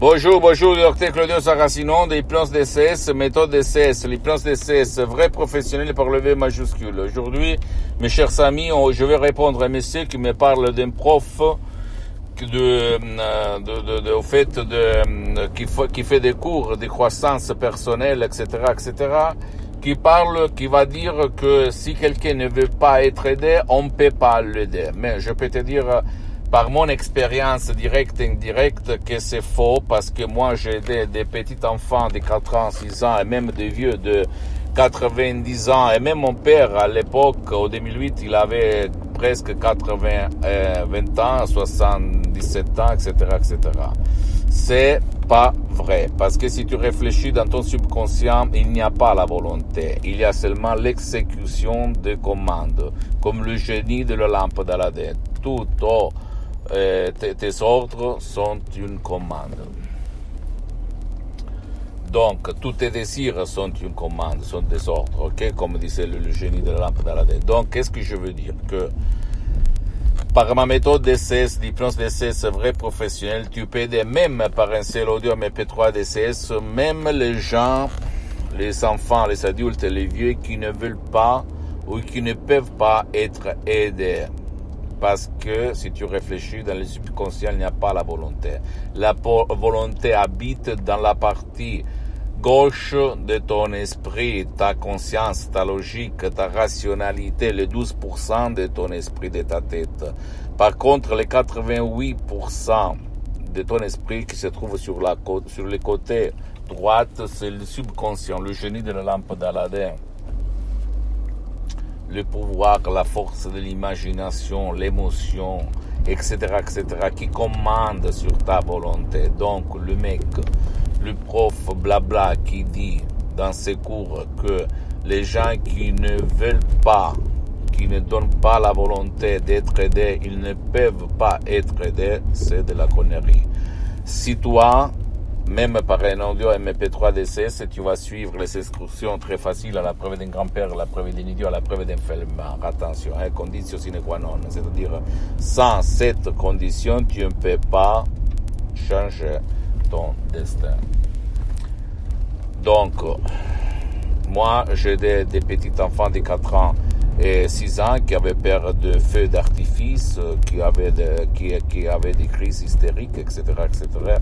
Bonjour, bonjour, docteur Claudio Saracino des plans DCS, méthode DCS, les plans DCS, vrai professionnel par le V majuscule. Aujourd'hui, mes chers amis, je vais répondre à un monsieur qui me parle d'un prof de, au fait de, qui, qui fait des cours de croissance personnelle, etc., etc., qui parle, qui va dire que si quelqu'un ne veut pas être aidé, on ne peut pas l'aider. Mais je peux te dire, par mon expérience directe et indirecte que c'est faux parce que moi j'ai aidé des petits enfants de 4 ans, 6 ans et même des vieux de 90 ans et même mon père à l'époque, au 2008, il avait presque 80, 20 ans, 77 ans, etc., etc. C'est pas vrai parce que si tu réfléchis dans ton subconscient, il n'y a pas la volonté, il y a seulement l'exécution des commandes, comme le génie de la lampe d'Aladin. Tout au euh, tes, ordres sont une commande. Donc, tous tes désirs sont une commande, sont des ordres, ok? Comme disait le, génie de la lampe d'Aladin. Donc, qu'est-ce que je veux dire? Que par ma méthode DCS, d'hypnose DCS vrai professionnel, tu peux aider même par un seul audio MP3 DCS, même les gens, les enfants, les adultes, les vieux qui ne veulent pas ou qui ne peuvent pas être aidés parce que si tu réfléchis dans le subconscient, il n'y a pas la volonté. La volonté habite dans la partie gauche de ton esprit, ta conscience, ta logique, ta rationalité, les 12% de ton esprit, de ta tête. Par contre, les 88% de ton esprit qui se trouve sur, la, sur le côté droite, c'est le subconscient, le génie de la lampe d'Aladin le pouvoir, la force de l'imagination, l'émotion, etc., etc., qui commande sur ta volonté. Donc, le mec, le prof blabla qui dit dans ses cours que les gens qui ne veulent pas, qui ne donnent pas la volonté d'être aidés, ils ne peuvent pas être aidés, c'est de la connerie. Si toi, même par un audio MP3 DCS, tu vas suivre les instructions très faciles à la preuve d'un grand-père, à la preuve d'un idiot, à la preuve d'un fellman. Attention, hein, condition sine qua non. C'est-à-dire, sans cette condition, tu ne peux pas changer ton destin. Donc, moi, j'ai des, petits enfants de 4 ans et 6 ans qui avaient peur de feux d'artifice, qui avaient, qui, qui avaient des crises hystériques, etc., etc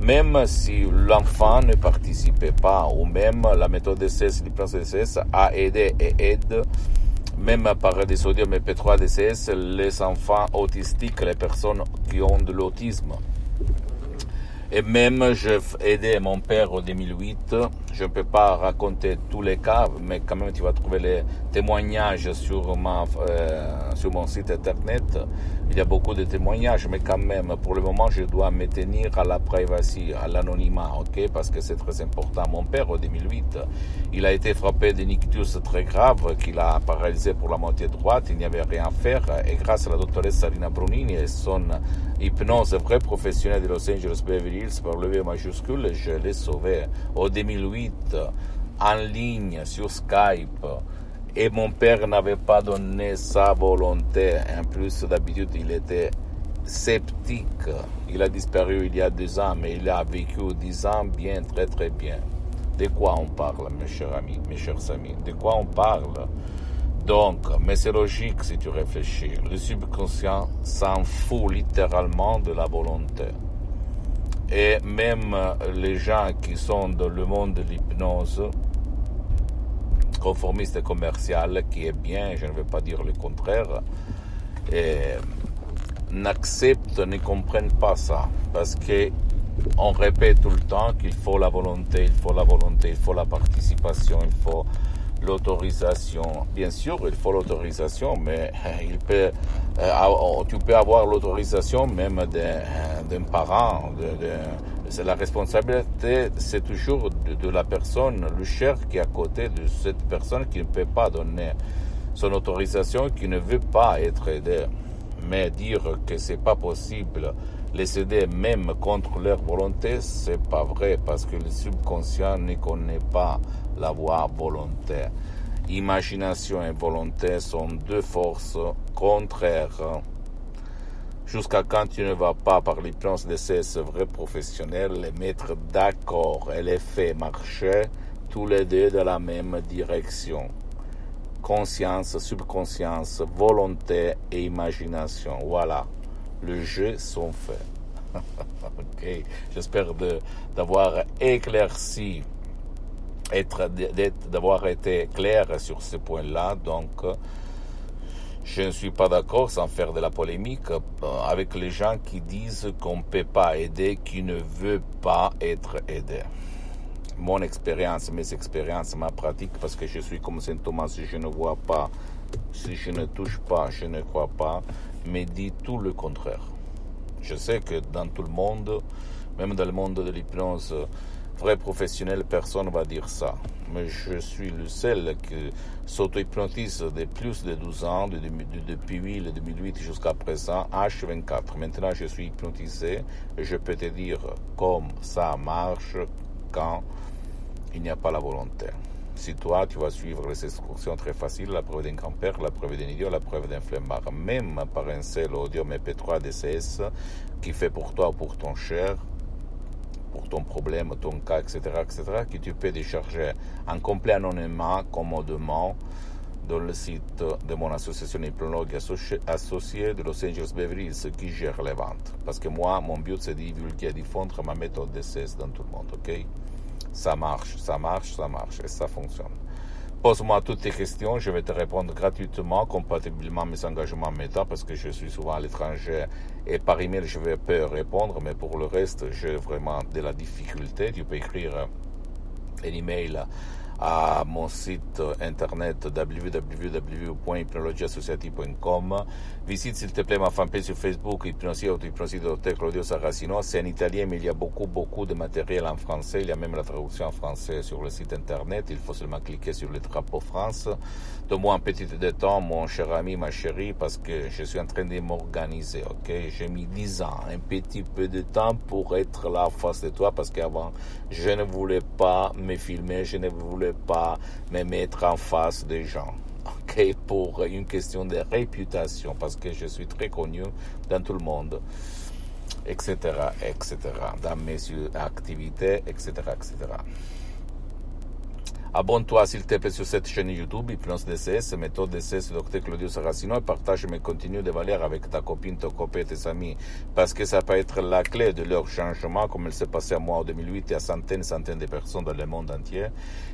même si l'enfant ne participait pas, ou même la méthode DCS, l'hypnose DCS a aidé et aide, même par des sodium P3 DCS, les enfants autistiques, les personnes qui ont de l'autisme. Et même, j'ai aidé mon père en 2008. Je ne peux pas raconter tous les cas, mais quand même, tu vas trouver les témoignages sur, ma, euh, sur mon site internet. Il y a beaucoup de témoignages, mais quand même, pour le moment, je dois me tenir à la privacy, à l'anonymat, ok? Parce que c'est très important. Mon père, en 2008, il a été frappé d'un ictus très grave qu'il a paralysé pour la moitié droite. Il n'y avait rien à faire. Et grâce à la doctoresse Sarina Brunini et son hypnose vrai professionnelle de Los Angeles Beverly par le V majuscule, je l'ai sauvé. En 2008, en ligne, sur Skype, et mon père n'avait pas donné sa volonté. En plus, d'habitude, il était sceptique. Il a disparu il y a deux ans, mais il a vécu dix ans bien, très très bien. De quoi on parle, mes chers amis, mes chers amis? De quoi on parle? Donc, mais c'est logique si tu réfléchis. Le subconscient s'en fout littéralement de la volonté. Et même les gens qui sont dans le monde de l'hypnose, conformiste commercial, qui est bien, je ne veux pas dire le contraire, n'acceptent, ne comprennent pas ça. Parce que on répète tout le temps qu'il faut la volonté, il faut la volonté, il faut la participation, il faut l'autorisation. Bien sûr, il faut l'autorisation, mais euh, il peut, euh, oh, tu peux avoir l'autorisation même d'un parent. De, la responsabilité, c'est toujours de, la personne, le cher qui est à côté de cette personne qui ne peut pas donner son autorisation, qui ne veut pas être aidé. Mais dire que c'est pas possible les aider même contre leur volonté, c'est pas vrai parce que le subconscient ne connaît pas la voie volontaire. Imagination et volonté sont deux forces contraires. Jusqu'à quand tu ne vas pas, par l'hypnose de ces vrais professionnels, les mettre d'accord et les faire marcher tous les deux dans la même direction. Conscience, subconscience, volonté et imagination. Voilà, le jeu sont faits. ok, j'espère d'avoir éclairci, d'avoir été clair sur ce point-là. Donc, je ne suis pas d'accord, sans faire de la polémique, euh, avec les gens qui disent qu'on ne peut pas aider, qui ne veut pas être aidé. Mon expérience, mes expériences, ma pratique, parce que je suis comme Saint Thomas, je ne vois pas, si je ne touche pas, je ne crois pas, me dit tout le contraire. Je sais que dans tout le monde, même dans le monde de l'hypnose, vrai professionnel, personne ne va dire ça. Mais je suis le seul qui s'auto-hypnotise de plus de 12 ans, de, depuis 2008 jusqu'à présent, H24. Maintenant, je suis hypnotisé et je peux te dire comment ça marche quand il n'y a pas la volonté. Si toi, tu vas suivre les instructions très faciles, la preuve d'un grand-père, la preuve d'un idiot, la preuve d'un flemmard, même par un seul audio MP3 DCS qui fait pour toi ou pour ton cher, pour ton problème, ton cas, etc., etc., que tu peux décharger en complet anonymat, commodément, dans le site de mon association hypnologue associée de Los Angeles Beverly Hills qui gère les ventes. Parce que moi, mon but, c'est de divulguer diffondre ma méthode d'essai dans tout le monde, ok? Ça marche, ça marche, ça marche, et ça fonctionne. Pose-moi toutes tes questions, je vais te répondre gratuitement, compatiblement à mes engagements méta, parce que je suis souvent à l'étranger et par email je vais peu répondre, mais pour le reste, j'ai vraiment de la difficulté. Tu peux écrire un email à mon site internet www.hypnologieassociative.com. Visite s'il te plaît ma fanpage sur Facebook, Hypnosie Auto-Hypnosie Dr Claudio Saracino. C'est en italien, mais il y a beaucoup, beaucoup de matériel en français. Il y a même la traduction en français sur le site internet. Il faut seulement cliquer sur le drapeau France. Donne-moi un petit peu de temps, mon cher ami, ma chérie, parce que je suis en train de m'organiser, ok? J'ai mis 10 ans, un petit peu de temps pour être là face de toi, parce qu'avant, je ne voulais pas me filmer, je ne voulais pas me mettre en face des gens. ok, pour une question de réputation, parce que je suis très connu dans tout le monde, etc., etc., dans mes activités, etc., etc. Abonne-toi s'il te plaît sur cette chaîne YouTube, Hypnose DCS, méthode DCS, Dr Claudio Saracino, et partage mes contenus de valeur avec ta copine, ton copain, tes amis, parce que ça peut être la clé de leur changement, comme il s'est passé à moi en 2008 et à centaines, centaines de personnes dans le monde entier.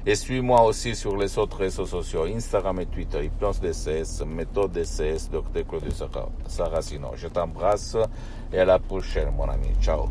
Et suis-moi aussi sur les autres réseaux sociaux, Instagram et Twitter, Hypnose DCS, méthode DCS, Dr Claudio Saracino. Je t'embrasse et à la prochaine, mon ami. Ciao.